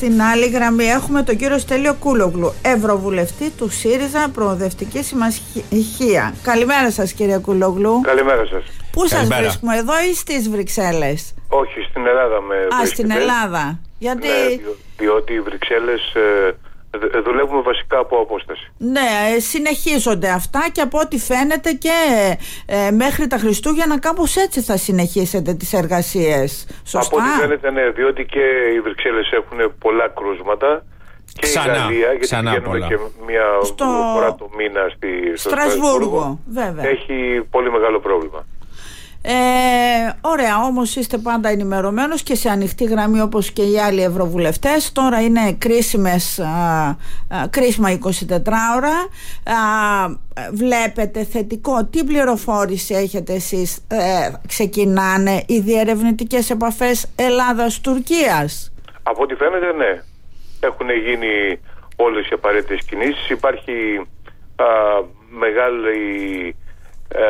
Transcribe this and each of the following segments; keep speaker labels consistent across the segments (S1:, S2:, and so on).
S1: Στην άλλη γραμμή έχουμε τον κύριο Στέλιο Κούλογλου, Ευρωβουλευτή του ΣΥΡΙΖΑ Προοδευτική Συμμαχία. Καλημέρα σας, κύριε Κούλογλου.
S2: Καλημέρα σας.
S1: Πού σας βρίσκουμε, εδώ ή στις Βρυξέλλες;
S2: Όχι, στην Ελλάδα με
S1: Α, στην Ελλάδα. Γιατί.
S2: Ναι, διότι οι Βρυξέλλες ε, ε, δουλεύουμε βασικά από απόσταση.
S1: Ναι, ε, συνεχίζονται αυτά και από ό,τι φαίνεται και ε, μέχρι τα Χριστούγεννα κάπως έτσι θα συνεχίσετε τις εργασίες. Σωστά;
S2: Από ό,τι φαίνεται ναι, διότι και οι Βρυξέλλες έχουν πολλά κρούσματα και
S3: ξανά,
S2: η Γαλλία, γιατί
S3: ξανά
S2: πηγαίνουμε
S3: πολλά.
S2: και μία
S1: Στο
S2: φορά το μήνα στη, στο
S1: Στρασβούργο, βέβαια.
S2: έχει πολύ μεγάλο πρόβλημα.
S1: Ε, ωραία, όμως είστε πάντα ενημερωμένος και σε ανοιχτή γραμμή όπως και οι άλλοι ευρωβουλευτές. Τώρα είναι κρίσιμες, α, α, κρίσιμα 24 ώρα. Α, βλέπετε θετικό. Τι πληροφόρηση έχετε εσείς. Ε, ξεκινάνε οι διερευνητικές επαφές Ελλάδας-Τουρκίας;
S2: Από ό,τι φαίνεται ναι. Έχουν γίνει όλες οι απαραίτητες κινήσεις. Υπάρχει α, μεγάλη ε,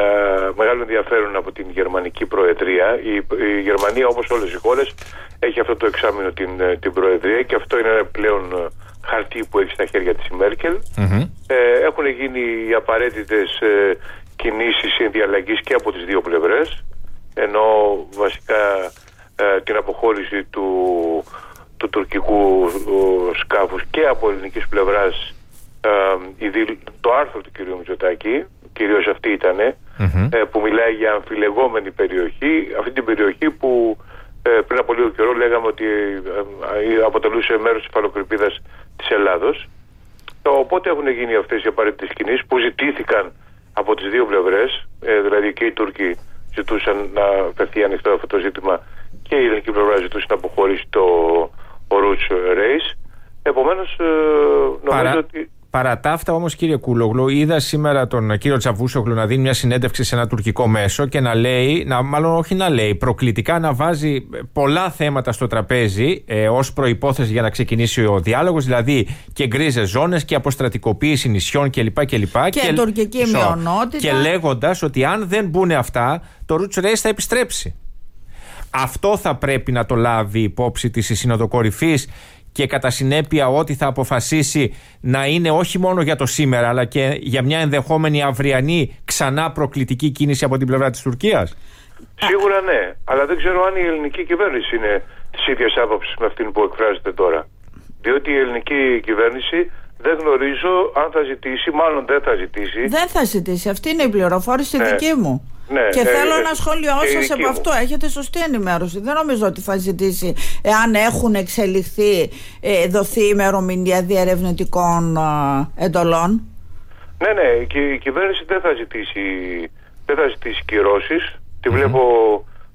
S2: μεγάλο ενδιαφέρον από την γερμανική προεδρία. Η, η Γερμανία όπως όλες οι χώρες έχει αυτό το εξάμεινο την, ε, την προεδρία και αυτό είναι ένα πλέον ε, χαρτί που έχει στα χέρια της η Μέρκελ. Ε, έχουν γίνει οι απαραίτητες ε, κινήσεις συνδιαλλαγής και από τις δύο πλευρές ενώ βασικά ε, την αποχώρηση του, του τουρκικού ε, σκάφους και από ελληνικής πλευράς ε, η δήλ- το άρθρο του κ. Μητσοτάκη κυρίως αυτή ήτανε, ε, που μιλάει για αμφιλεγόμενη περιοχή, αυτή την περιοχή που ε, πριν από λίγο καιρό λέγαμε ότι ε, ε, αποτελούσε μέρος της φαλοκρηπίδας της Ελλάδος. Ε, Οπότε έχουν γίνει αυτές οι απαραίτητες κινήσεις που ζητήθηκαν από τις δύο πλευρές, ε, δηλαδή και οι Τούρκοι ζητούσαν να φερθεί ανοιχτό αυτό το ζήτημα και η ελληνική πλευρά ζητούσε να αποχωρήσει το ο Ρούτς Ρέις. Επομένως ε, νομίζω
S3: Παρά,
S2: ότι...
S3: παρά τα αυτά όμως κύριε Κούλογλου είδα σήμερα τον κύριο Τσαβούσογλου να δίνει μια συνέντευξη σε ένα τουρκικό μέσο και να λέει, να, μάλλον όχι να λέει, προκλητικά να βάζει πολλά θέματα στο τραπέζι ε, ως προϋπόθεση για να ξεκινήσει ο διάλογος, δηλαδή και γκρίζες ζώνες και αποστρατικοποίηση νησιών κλπ. Και,
S1: Και τουρκική
S3: Μισό.
S1: μειονότητα.
S3: Και λέγοντας ότι αν δεν μπουν αυτά, το Ρούτς Ρέις θα επιστρέψει. Αυτό θα πρέπει να το λάβει υπόψη της η Σύνοδο Κορυφής και κατά συνέπεια ό,τι θα αποφασίσει να είναι όχι μόνο για το σήμερα αλλά και για μια ενδεχόμενη αυριανή ξανά προκλητική κίνηση από την πλευρά της Τουρκίας;
S2: Σίγουρα ναι, αλλά δεν ξέρω αν η ελληνική κυβέρνηση είναι της ίδιας άποψης με αυτήν που εκφράζεται τώρα. Διότι η ελληνική κυβέρνηση δεν γνωρίζω αν θα ζητήσει, μάλλον δεν θα ζητήσει.
S1: Δεν θα ζητήσει. Αυτή είναι η πληροφόρηση
S2: Ναι.
S1: δική μου.
S2: Ναι,
S1: και
S2: ε,
S1: θέλω
S2: ε,
S1: να
S2: και
S1: σχολιώσω
S2: η
S1: σε
S2: δική
S1: από
S2: μου.
S1: αυτό. Έχετε σωστή ενημέρωση. Δεν νομίζω ότι θα ζητήσει εάν έχουν εξελιχθεί, ε, δοθεί ημερομηνία διερευνητικών ε, εντολών.
S2: Ναι, ναι, και η κυβέρνηση δεν θα ζητήσει, δεν θα ζητήσει κυρώσεις. Τη βλέπω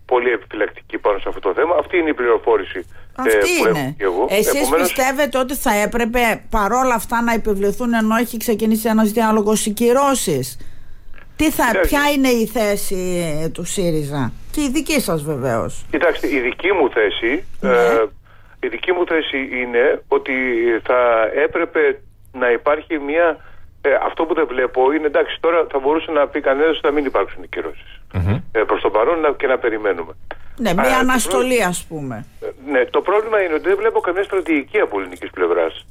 S2: πολύ επιφυλακτική πάνω σε αυτό το θέμα. Αυτή είναι η πληροφόρηση ε,
S1: Αυτή
S2: που έχω
S1: είναι.
S2: και εγώ.
S1: Εσείς
S2: Επομένως,
S1: πιστεύετε ότι θα έπρεπε παρόλα αυτά να επιβληθούν ενώ έχει ξεκινήσει ένας διάλογος οι κυρώσεις; Τι θα,
S2: Κοιτάξτε.
S1: ποια είναι η θέση ε, του ΣΥΡΙΖΑ; Και η δική σας βεβαίως.
S2: Κοιτάξτε, η δική μου θέση,
S1: Ναι.
S2: ε, η δική μου θέση είναι ότι θα έπρεπε να υπάρχει μια... ε, αυτό που δεν βλέπω είναι εντάξει τώρα θα μπορούσε να πει κανένας ότι θα μην υπάρξουν οι κυρώσεις. Ε, προς το παρόν να, και να περιμένουμε.
S1: Ναι, μια
S2: Α, το
S1: αναστολή ας πούμε.
S2: Ε, Ναι, το πρόβλημα είναι ότι δεν βλέπω καμία στρατηγική από ελληνικής πλευράς.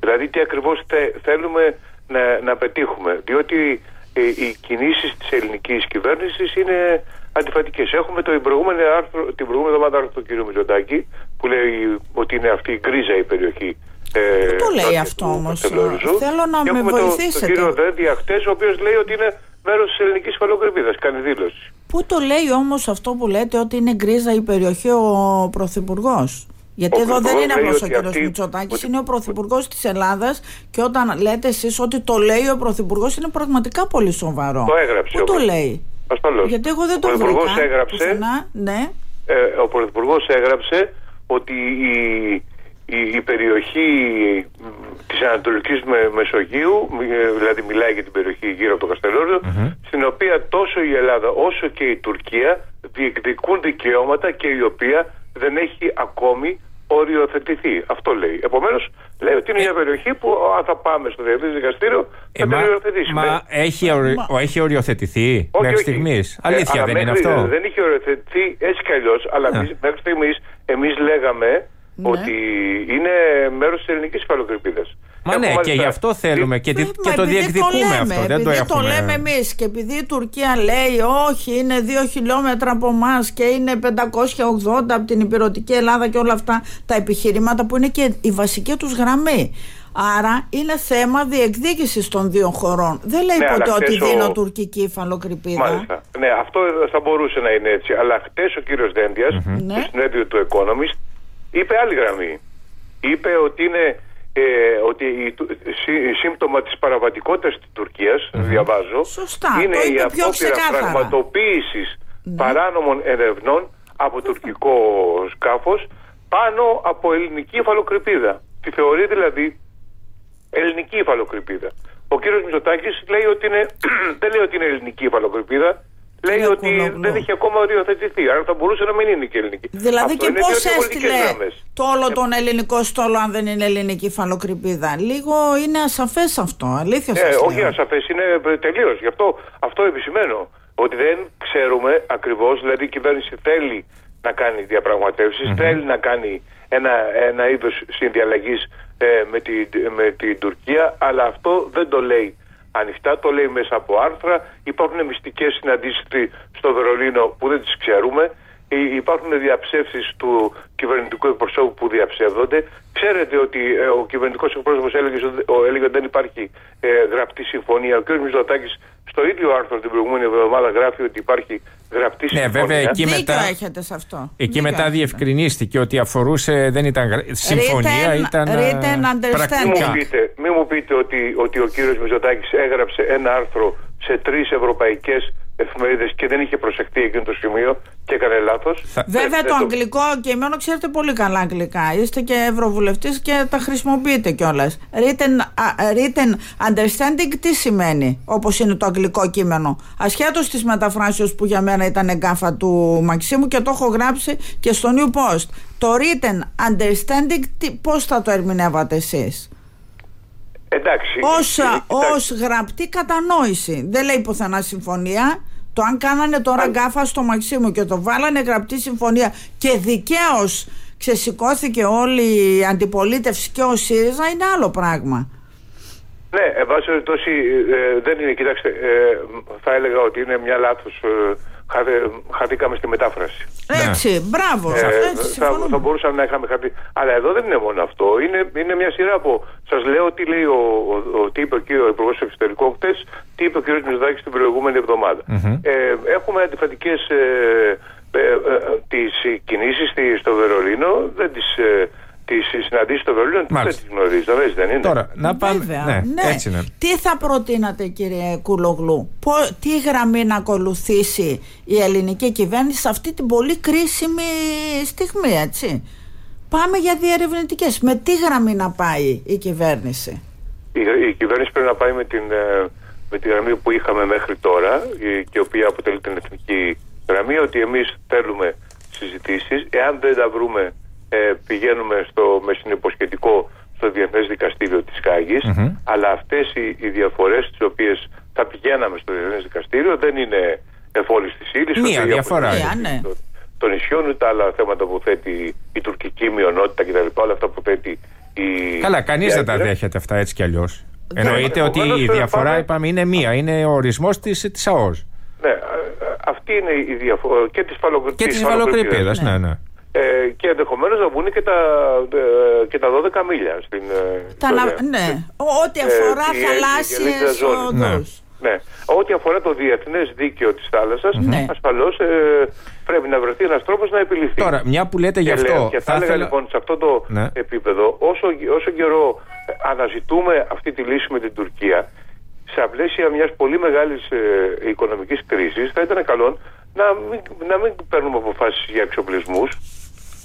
S2: Δηλαδή, τι ακριβώς θέλουμε να, να πετύχουμε. Διότι ε, οι κινήσεις της ελληνικής κυβέρνησης είναι αντιφατικές. Έχουμε το προηγούμενο άρθρο, την προηγούμενη εβδομάδα άρθρο του κ. Μητσοτάκη που λέει ότι είναι αυτή η γκρίζα η περιοχή. Ε,
S1: Πού το λέει
S2: νότια
S1: αυτό
S2: του
S1: όμως,
S2: Πετρελαιόριζου.
S1: θέλω να
S2: Και
S1: με
S2: έχουμε το-
S1: βοηθήσετε.
S2: Τον κύριο Δένδια χτε, ο οποίος λέει ότι είναι μέρος της ελληνικής φαλοκρηπίδας. Κάνει δήλωση.
S1: Πού το λέει όμως αυτό που λέτε ότι είναι γκρίζα η περιοχή ο Πρωθυπουργός; Γιατί
S2: Ο
S1: εδώ δεν
S2: Πρωθυπουργός
S1: είναι
S2: λέει
S1: απλώς ο
S2: ότι
S1: κύριος
S2: αυτή-
S1: Μητσοτάκης,
S2: ότι-
S1: είναι ο Πρωθυπουργός της Ελλάδας. Και όταν λέτε εσείς ότι το λέει ο Πρωθυπουργός, είναι πραγματικά πολύ σοβαρό.
S2: Το έγραψε
S1: Πού
S2: ο
S1: το
S2: Πρωθυπουργός.
S1: λέει;
S2: Ασφαλώς.
S1: Γιατί εγώ δεν
S2: Ο
S1: το βρήκα.
S2: Πρωθυπουργός έγραψε
S1: πουθενά. Ναι.
S2: ε, ο Πρωθυπουργός έγραψε ότι η, η, η περιοχή μ, της Ανατολικής Με- Μεσογείου, μ, ε, δηλαδή μιλάει για την περιοχή γύρω από το καστελοριο στην οποία τόσο η Ελλάδα όσο και η Τουρκία διεκδικούν δικαιώματα και η οποία δεν έχει ακόμη οριοθετηθεί. Αυτό λέει. Επομένως, λέει ότι είναι μια περιοχή που αν θα πάμε στο Διεθνές Δικαστήριο θα
S3: Ε,
S2: την
S3: μα,
S2: οριοθετήσουμε.
S3: μα έχει, ορι- ο- έχει οριοθετηθεί
S2: Όχι,
S3: μέχρι
S2: όχι.
S3: στιγμής.
S2: Ε,
S3: Αλήθεια
S2: αλλά
S3: δεν είναι
S2: μέχρι-
S3: αυτό;
S2: Δεν είχε οριοθετηθεί έτσι κι αλλιώς, αλλά
S3: Ναι.
S2: εμείς- μέχρι στιγμής εμείς λέγαμε ότι είναι μέρος της ελληνικής υφαλοκρηπίδα.
S3: Μα ναι, και γι' αυτό θέλουμε και, και το διεκδικούμε αυτό. Δεν το έχουμε.
S1: το λέμε εμείς και επειδή η Τουρκία λέει όχι, είναι δύο χιλιόμετρα από εμάς και είναι 580 από την υπηρετική Ελλάδα και όλα αυτά τα επιχειρήματα που είναι και η βασική τους γραμμή. Άρα είναι θέμα διεκδίκησης των δύο χωρών. Δεν λέει
S2: Ναι,
S1: ποτέ
S2: αλλά
S1: ότι
S2: χθες ο-
S1: δίνω τουρκική υφαλοκρηπίδα.
S2: Μάλιστα. Ναι, αυτό θα μπορούσε να είναι έτσι. Αλλά χτε ο κύριος Δέντια,
S1: Ναι.
S2: στο συνέδριο του Economist, είπε άλλη γραμμή. Είπε ότι είναι ε, ότι η, του- σύ- σύμπτωμα της παραβατικότητας της τουρκιας διαβάζω,
S1: Σωστά,
S2: είναι
S1: το
S2: η
S1: είπε πιο
S2: απόπειρα
S1: ξεκάθαρα. Ναι.
S2: πραγματοποίησης παράνομων ερευνών από τουρκικό σκάφος πάνω από ελληνική υφαλοκρηπίδα. Τη θεωρεί δηλαδή ελληνική υφαλοκρηπίδα. Ο κύριος Μητσοτάκης λέει ότι είναι, δεν λέει ότι είναι ελληνική υφαλοκρηπίδα, λέει
S1: Κύριε
S2: ότι
S1: Κουλόγλου.
S2: δεν έχει ακόμα οριοθετηθεί. Άρα θα μπορούσε να μην είναι και ελληνική.
S1: Δηλαδή
S2: Αυτό
S1: και
S2: είναι
S1: πώς
S2: δύο διαφορετικές
S1: έστειλε
S2: γραμμές.
S1: το όλο τον ελληνικό στόλο αν δεν είναι ελληνική υφαλοκρηπίδα. Λίγο είναι ασαφές αυτό. Αλήθεια
S2: Ε,
S1: σας
S2: όχι
S1: λέω.
S2: ασαφές, είναι τελείως. Γι' αυτό αυτό επισημαίνω. Ότι δεν ξέρουμε ακριβώς, δηλαδή η κυβέρνηση θέλει να κάνει διαπραγματεύσεις, θέλει να κάνει ένα, ένα είδος συνδιαλλαγής με, την, με την Τουρκία, αλλά αυτό δεν το λέει ανοιχτά, το λέει μέσα από άρθρα. Υπάρχουν μυστικές συναντήσεις στη- στο Βερολίνο που δεν τις ξέρουμε. Υ- Υπάρχουν διαψεύσεις του κυβερνητικού εκπροσώπου που διαψεύδονται. Ξέρετε ότι ε, ο κυβερνητικός εκπρόσωπος έλεγε, ότι- ο- έλεγε ότι δεν υπάρχει ε, γραπτή συμφωνία. Ο κ. Μητσοτάκης στο ίδιο άρθρο την προηγούμενη εβδομάδα γράφει ότι υπάρχει γραπτή
S3: Ναι,
S2: συμφωνία.
S3: βέβαια, εκεί
S1: Δίκιο
S3: μετά-
S1: έχετε σε αυτό.
S3: Εκεί
S1: Δίκιο
S3: μετά
S1: έχετε.
S3: διευκρινίστηκε ότι αφορούσε, δεν ήταν γρα- συμφωνία,
S1: Written-
S3: ήταν ε,
S1: written understanding.
S2: Μην μου
S3: πρακτικά.
S2: πείτε, μη μου πείτε ότι, ότι ο κύριος Μητσοτάκης έγραψε ένα άρθρο σε τρεις ευρωπαϊκές εφημερίδες και δεν είχε προσεχτεί εκείνο το σημείο και έκανε λάθος.
S3: Θα-
S1: Βέβαια
S2: Δεν-
S1: το
S2: δεν
S1: αγγλικό κείμενο ξέρετε πολύ καλά αγγλικά. Είστε και ευρωβουλευτής και τα χρησιμοποιείτε κιόλας. Written, α, written understanding τι σημαίνει όπως είναι το αγγλικό κείμενο; Ασχέτως της μεταφράσεως που για μένα ήταν εγκάφα του Μαξίμου και το έχω γράψει και στο New Post. Το written understanding τι, πώς θα το ερμηνεύατε εσείς;
S2: Εντάξει.
S1: Ως,
S2: ε, κοιτάξτε,
S1: ως γραπτή κατανόηση. Δεν λέει πουθενά συμφωνία. Το αν κάνανε τώρα
S2: Αν-
S1: γκάφα στο Μαξίμου και το βάλανε γραπτή συμφωνία και δικαίως ξεσηκώθηκε όλη η αντιπολίτευση και ο ΣΥΡΙΖΑ είναι άλλο πράγμα.
S2: Ναι, εν πάση περιπτώσει ε, δεν είναι, κοιτάξτε, ε, θα έλεγα ότι είναι μια λάθος, ε, χαθε- χαθήκαμε στη μετάφραση.
S1: Έτσι, μπράβο.
S2: Ε,
S1: έτσι,
S2: θα,
S1: συμφωνούμε.
S2: θα μπορούσαμε να είχαμε χαθεί. Αλλά εδώ δεν είναι μόνο αυτό. Είναι, είναι μια σειρά από. Σας λέω τι λέει ο, ο, ο, τι είπε ο, κύριος Υπουργός Εξωτερικών χτε, τι είπε ο κ. Μητσοτάκης την προηγούμενη εβδομάδα. Ε, έχουμε αντιφατικές ε, ε, ε, τις κινήσεις στη- στο Βερολίνο, δεν τις, ε, τις συναντήσεις στο Βερολίνο, δεν
S3: Μάλιστα.
S2: τις γνωρίζω, δεν, δεν είναι.
S3: Τώρα, να πάμε.
S1: Βέβαια,
S3: ναι,
S1: ναι.
S3: έτσι είναι.
S1: Τι θα προτείνατε κύριε Κουλογλού, Πο- τι γραμμή να ακολουθήσει η ελληνική κυβέρνηση σε αυτή την πολύ κρίσιμη στιγμή, έτσι; Πάμε για διερευνητικές. Με τι γραμμή να πάει η κυβέρνηση;
S2: Η, η κυβέρνηση πρέπει να πάει με την, ε, με τη γραμμή που είχαμε μέχρι τώρα η- και η οποία αποτελεί την εθνική γραμμή ότι εμείς θέλουμε συζητήσεις. Εάν δεν τα βρούμε ε, πηγαίνουμε στο, με συνυποσχετικό στο Διεθνές Δικαστήριο της Χάγης αλλά αυτές οι, οι διαφορές τις οποίες θα πηγαίναμε στο Διεθνές Δικαστήριο δεν είναι εφόλης της ύλης.
S3: Μία
S2: ούτε η
S3: διαφορά
S2: αποστολή
S1: είναι. Ναι.
S2: των- των νησιών ούτε άλλα θέματα που θέτει η τουρκική μειονότητα κτλ. Όλα αυτά που θέτει η.
S3: Καλά, κανείς
S2: η
S3: δεν τα
S2: Άγκυρα.
S3: δέχεται αυτά έτσι κι αλλιώς.
S1: Δεν-
S3: Εννοείται ότι
S2: Επομένως,
S3: η
S2: ε,
S3: διαφορά,
S2: πάμε-
S3: είπαμε, είναι μία. Είναι ο ορισμός της της ΑΟΣ.
S2: Ναι, ε, ε, αυτή είναι η διαφορά και της
S3: Και της υφαλοκρηπίδα, ναι, ναι.
S2: Ε, και ενδεχομένως να βγουν και τα, ε, και τα 12 μίλια στην. ε,
S1: Τα
S2: ιστορία.
S1: να- ναι, ό,τι αφορά
S2: η- η
S1: θαλάσσιες
S2: ευρύτερα ζώνη.
S1: οδούς.
S2: Ναι. Ό,τι αφορά το διεθνές δίκαιο της θάλασσας,
S1: Ναι.
S2: ασφαλώς ε, πρέπει να βρεθεί ένας τρόπος να επιληθεί.
S3: Τώρα, μια που λέτε γι'
S2: Και λέω,
S3: αυτό.
S2: Και θα, έλεγα λοιπόν σε αυτό το
S3: Ναι.
S2: επίπεδο, όσο, όσο καιρό ε, αναζητούμε αυτή τη λύση με την Τουρκία, σε πλαίσια μιας πολύ μεγάλης ε, οικονομικής κρίσης, θα ήταν καλό να μην, να μην παίρνουμε αποφάσεις για εξοπλισμούς,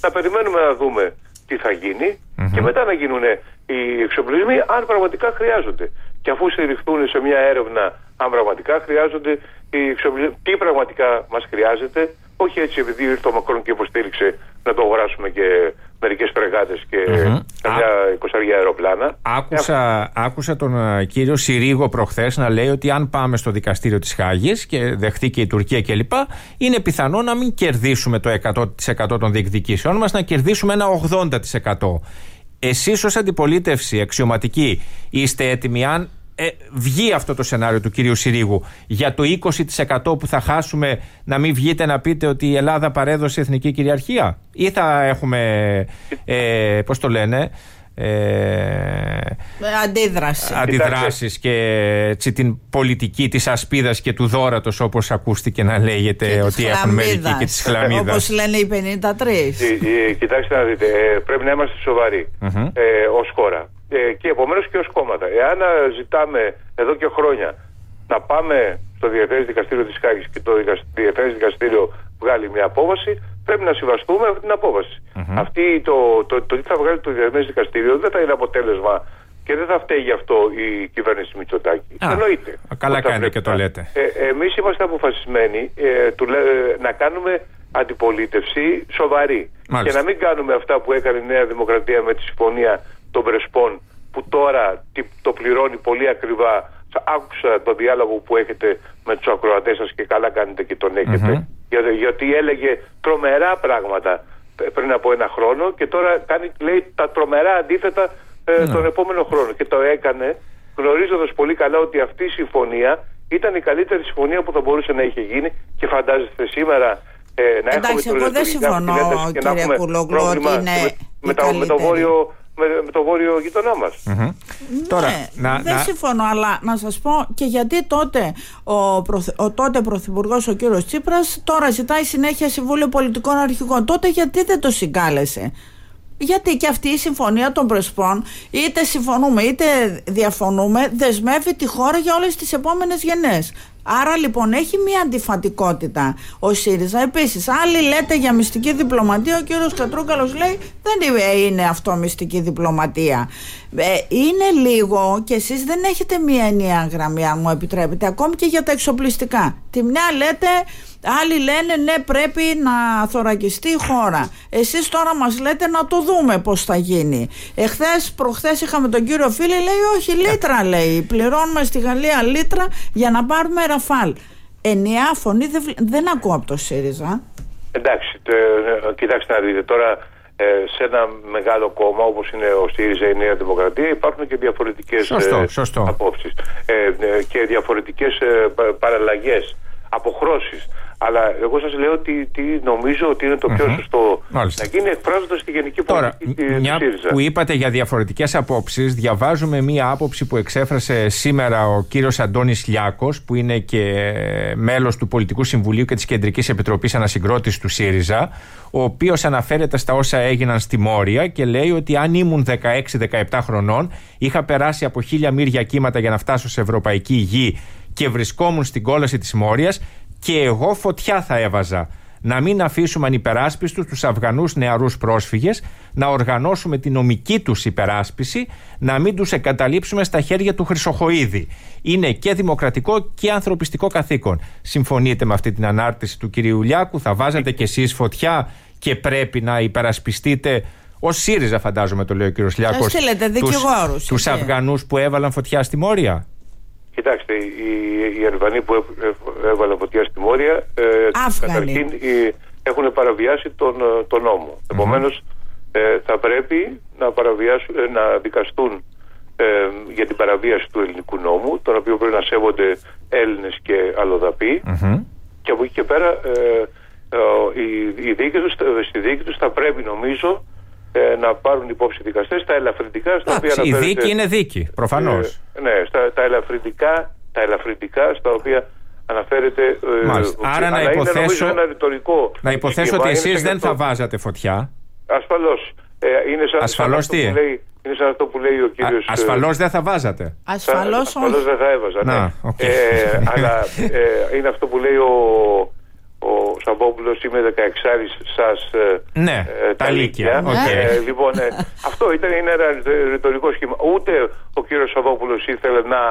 S2: να περιμένουμε να δούμε τι θα γινει και μετά να γίνουν οι εξοπλισμοί αν πραγματικά χρειάζονται. Και αφού στηριχθούν σε μια έρευνα αν πραγματικά χρειάζονται οι εξοπλισμοί, τι πραγματικά μας χρειάζεται, όχι έτσι επειδή ήρθε ο Μακρόν και υποστήριξε να το αγοράσουμε και μερικές φρεγάτες και
S3: Μμμ.
S2: καμιά εικοσαριά αεροπλάνα. αεροπλάνα.
S3: Άκουσα, άκουσα τον ε, κύριο Συρίγο προχθές να λέει ότι αν πάμε στο δικαστήριο της Χάγης και δεχτεί και η Τουρκία κλπ., είναι πιθανό να μην κερδίσουμε το 100% των διεκδικήσεών μας, να κερδίσουμε ένα 80%. Εσείς ως αντιπολίτευση αξιωματική είστε έτοιμοι αν ε, βγει αυτό το σενάριο του κυρίου Συρίγου για το 20% που θα χάσουμε να μην βγείτε να πείτε ότι η Ελλάδα παρέδωσε εθνική κυριαρχία; Ή θα έχουμε ε, πώς το λένε
S1: ε, αντίδραση.
S3: Αντιδράσεις και έτσι, την πολιτική της ασπίδας και του δόρατος όπως ακούστηκε να λέγεται ότι έχουν μερικοί και της χλαμίδας.
S1: Όπως λένε οι 53.
S2: κοιτάξτε να δείτε, ε, πρέπει να είμαστε σοβαροί mm-hmm. ε, ως χώρα ε, και επομένως και ως κόμματα. Εάν ζητάμε εδώ και χρόνια να πάμε στο Διεθνές Δικαστήριο της Χάγης και το Διεθνές Δικαστήριο βγάλει μια απόφαση, πρέπει να συμβαστούμε αυτή την απόφαση. Mm-hmm. Αυτή το, το, το, τι θα βγάλει το Διεθνές Δικαστήριο δεν θα είναι αποτέλεσμα και δεν θα φταίει γι' αυτό η κυβέρνηση Μητσοτάκη.
S3: Α, Εννοείται. Καλά κάνετε και το λέτε.
S2: Ε, Εμείς είμαστε αποφασισμένοι ε, του, ε, να κάνουμε αντιπολίτευση σοβαρή. Και να μην κάνουμε αυτά που έκανε η Νέα Δημοκρατία με τη συμφωνία των Πρεσπών που τώρα το πληρώνει πολύ ακριβά. Άκουσα το διάλογο που έχετε με τους ακροατές σας και καλά κάνετε και τον έχετε. γιατί έλεγε τρομερά πράγματα πριν από ένα χρόνο και τώρα κάνει, λέει τα τρομερά αντίθετα ε, ναι. τον επόμενο χρόνο. Και το έκανε γνωρίζοντας πολύ καλά ότι αυτή η συμφωνία ήταν η καλύτερη συμφωνία που θα μπορούσε να είχε γίνει και φαντάζεστε σήμερα ε, να
S1: Εντάξει,
S2: έχουμε
S1: εγώ δεν συμφωνώ κύριε Κουλόγλου ότι είναι
S2: με, το, με το βόρειο με, με το βόρειο γείτονά μας.
S1: Ναι, τώρα, να, δεν να... συμφωνώ, αλλά να σας πω και γιατί τότε ο, ο τότε πρωθυπουργός ο κύριος Τσίπρας τώρα ζητάει συνέχεια Συμβούλιο Πολιτικών Αρχηγών. Τότε γιατί δεν το συγκάλεσε; Γιατί και αυτή η συμφωνία των Πρεσπών, είτε συμφωνούμε είτε διαφωνούμε, δεσμεύει τη χώρα για όλες τις επόμενες γενναίες. Άρα λοιπόν έχει μια αντιφατικότητα ο ΣΥΡΙΖΑ. Επίσης, άλλοι λέτε για μυστική διπλωματία. Ο κύριος Κατρούκαλο λέει δεν είναι αυτό μυστική διπλωματία. Ε, είναι λίγο και εσείς δεν έχετε μια ενιαία γραμμή, αν μου επιτρέπετε, ακόμη και για τα εξοπλιστικά. Τη μια λέτε Άλλοι λένε ναι πρέπει να θωρακιστεί η χώρα. Εσείς τώρα μας λέτε να το δούμε πώς θα γίνει. Εχθές, προχθές είχαμε τον κύριο Φίλη, λέει όχι λίτρα λέει. Πληρώνουμε στη Γαλλία λίτρα για να πάρουμε ραφάλ. Ενιαία φωνή δεν, δεν ακούω από το ΣΥΡΙΖΑ.
S2: Εντάξει, τε, κοιτάξτε να δείτε τώρα ε, σε ένα μεγάλο κόμμα όπως είναι ο ΣΥΡΙΖΑ η Νέα Δημοκρατία υπάρχουν και διαφορετικές
S3: σωστό,
S2: ε, απόψεις ε, ε, και διαφορετικές ε, παραλλαγές, αποχρώσεις. Αλλά εγώ σας λέω ότι τι νομίζω ότι είναι το πιο σωστό. Να γίνει εκφράζοντας τη γενική
S3: Τώρα,
S2: πολιτική
S3: μια που είπατε για διαφορετικές απόψεις, διαβάζουμε μία άποψη που εξέφρασε σήμερα ο κύριος Αντώνης Λιάκος, που είναι και μέλος του Πολιτικού Συμβουλίου και της Κεντρικής Επιτροπής Ανασυγκρότησης του ΣΥΡΙΖΑ, ο οποίος αναφέρεται στα όσα έγιναν στη Μόρια και λέει ότι αν ήμουν 16-17 χρονών, είχα περάσει από χίλια μύρια κύματα για να φτάσω σε ευρωπαϊκή γη και βρισκόμουν στην κόλαση της Μόριας, και εγώ φωτιά θα έβαζα. Να μην αφήσουμε ανυπεράσπιστους τους Αφγανούς νεαρούς πρόσφυγες, να οργανώσουμε την νομική τους υπεράσπιση, να μην τους εγκαταλείψουμε στα χέρια του Χρυσοχοίδη. Είναι και δημοκρατικό και ανθρωπιστικό καθήκον. Συμφωνείτε με αυτή την ανάρτηση του κυρίου Λιάκου, θα βάζετε κι εσείς φωτιά και πρέπει να υπερασπιστείτε; Ω ΣΥΡΙΖΑ, φαντάζομαι, το λέει ο κύριος Λιάκος. Του Αφγανούς που έβαλαν φωτιά στη Μόρια;
S2: Κοιτάξτε, οι, οι Αλβανοί που έβαλαν φωτιά στη Μόρια ε, καταρχήν έχουν παραβιάσει τον, ε, τον νόμο. Mm-hmm. Επομένως ε, θα πρέπει να, παραβιάσουν, ε, να δικαστούν ε, για την παραβίαση του ελληνικού νόμου, τον οποίο πρέπει να σέβονται Έλληνες και αλλοδαποί και από εκεί και πέρα ε, η, η δίκη τους, στη δίκη τους θα πρέπει νομίζω ε, να πάρουν υπόψη οι δικαστές τα ελαφρυντικά στα οποία
S3: Η δίκη είναι δίκη, προφανώς.
S2: Ε, ναι, στα, τα, ελαφρυντικά, τα ελαφρυντικά στα οποία αναφέρεται.
S3: Ε, Μάλιστα. Άρα να υποθέσω,
S2: ένα ρητορικό
S3: να υποθέσω ότι εσείς δεν θα βάζατε φωτιά.
S2: Ασφαλώς. Ε, είναι σαν,
S3: Ασφαλώς τι;
S2: Που λέει, είναι σαν αυτό που λέει ο κύριος.
S3: Ε, Ασφαλώς δεν θα βάζατε;
S1: Ασφαλώς
S2: δεν θα έβαζα. Ναι. okay. ε, αλλά ε, είναι αυτό που λέει ο, ο Σαββόπουλος είμαι 16 σας
S3: ε, ναι, ε, τα λύκεια.
S2: Ε, λοιπόν, ε, αυτό ήταν είναι ένα ρητορικό σχήμα. Ούτε ο κύριος Σαββόπουλος ήθελε να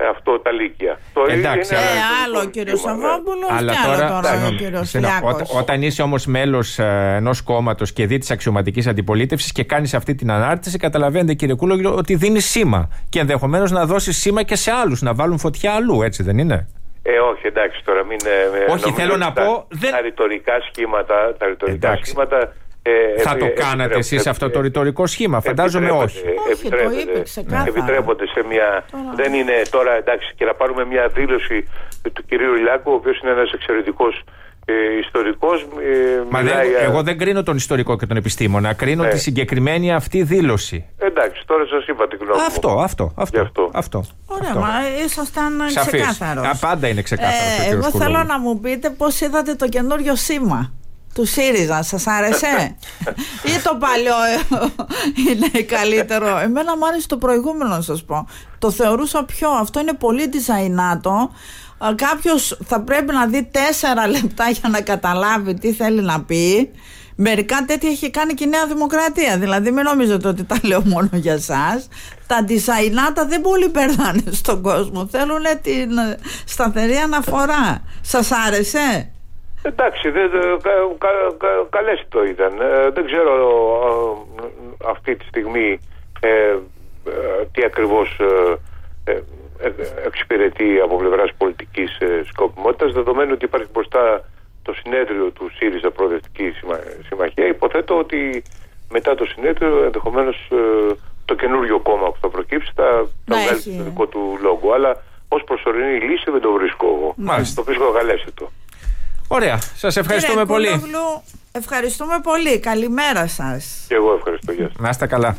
S2: ε, αυτό τα λύκεια. Το
S3: Εντάξει,
S2: είναι
S1: Ε,
S2: ένα
S1: άλλο ο
S2: ιστορικό
S1: κύριος
S2: σχήμα, ναι.
S1: Σαββόπουλο
S3: Αλλά
S1: και άλλο
S3: τώρα,
S1: τώρα ο
S3: συγγνώμη,
S1: κύριος
S3: συγγνώμη,
S1: Φλιάκος.
S3: ό- όταν είσαι όμως μέλος ενός κόμματος και δει τη αξιωματικής αντιπολίτευσης και κάνεις αυτή την ανάρτηση, καταλαβαίνετε κύριε Κούλογλου ότι δίνεις σήμα. Και ενδεχομένως να δώσεις σήμα και σε άλλους, να βάλουν φωτιά αλλού, έτσι δεν είναι;
S2: Ε, όχι, εντάξει τώρα, μην. ε,
S3: Όχι,
S2: νομίζω
S3: θέλω
S2: ότι
S3: να
S2: τα-
S3: πω, δεν-
S2: Τα ρητορικά σχήματα. Τα ρητορικά
S3: Εντάξει.
S2: σχήματα ε,
S3: Θα
S2: επι-
S3: το
S2: ε,
S3: κάνατε
S2: επιτρέπονται-
S3: εσεί αυτό το ρητορικό σχήμα, φαντάζομαι
S2: επιτρέπονται,
S3: όχι.
S1: Όχι, το
S2: επιτρέπονται,
S1: είπε ξεκάθαρα.
S2: επιτρέπονται σε μια.
S1: Τώρα.
S2: Δεν είναι τώρα εντάξει και να πάρουμε μια δήλωση του κυρίου Λιάκου, ο οποίος είναι ένας εξαιρετικός ε, ιστορικός. Ε,
S3: Μα δεν,
S2: μιλάει, ε,
S3: εγώ δεν κρίνω τον ιστορικό και τον επιστήμονα. Κρίνω
S2: Ναι.
S3: τη συγκεκριμένη αυτή δήλωση.
S2: Εντάξει, τώρα σας είπα την γνώμη μου.
S3: Αυτό, αυτό, αυτό.
S2: Γι' αυτό.
S3: αυτό,
S1: Ωραία,
S3: αυτό.
S1: μα ήσασταν
S3: Σαφής.
S1: ξεκάθαρος.
S3: Α, πάντα είναι ξεκάθαρος ο κύριος
S1: εγώ θέλω
S3: Κουλόγλου.
S1: να μου πείτε πώς είδατε το καινούριο σήμα του ΣΥΡΙΖΑ. Σας άρεσε, ή το παλιό ε, είναι καλύτερο; Εμένα μου άρεσε το προηγούμενο, να σας πω. Το θεωρούσα πιο. Αυτό είναι πολύ designato. Κάποιος θα πρέπει να δει τέσσερα λεπτά για να καταλάβει τι θέλει να πει. Μερικά τέτοια έχει κάνει και η Νέα Δημοκρατία. Δηλαδή, μην νομίζετε ότι τα λέω μόνο για εσά. Τα designaτα δεν πολύ περνάνε στον κόσμο. Θέλουν την σταθερή αναφορά. Σας άρεσε;
S2: Εντάξει, δεν, κα, κα, κα, καλές το ήταν. Ε, δεν ξέρω ε, αυτή τη στιγμή ε, ε, τι ακριβώς ε, ε, ε, εξυπηρετεί από πλευράς πολιτικής ε, σκοπιμότητας δεδομένου ότι υπάρχει μπροστά το συνέδριο του ΣΥΡΙΖΑ Προοδευτική Συμμα- Συμμαχία. Υποθέτω ότι μετά το συνέδριο ενδεχομένως ε, το καινούριο κόμμα που θα προκύψει θα, θα
S1: Να
S2: βγάλει
S1: έχει.
S2: το δικό του λόγο. Αλλά ως προσωρινή λύση δεν το βρίσκω εγώ.
S3: Μάλιστα.
S2: Το βρίσκω καλέσθητο.
S3: Ωραία. Σας ευχαριστούμε
S1: Κύριε
S3: πολύ.
S1: Κούλογλου, ευχαριστούμε πολύ. Καλημέρα σας.
S2: Και εγώ ευχαριστώ. Γεια σας.
S3: Να είστε καλά.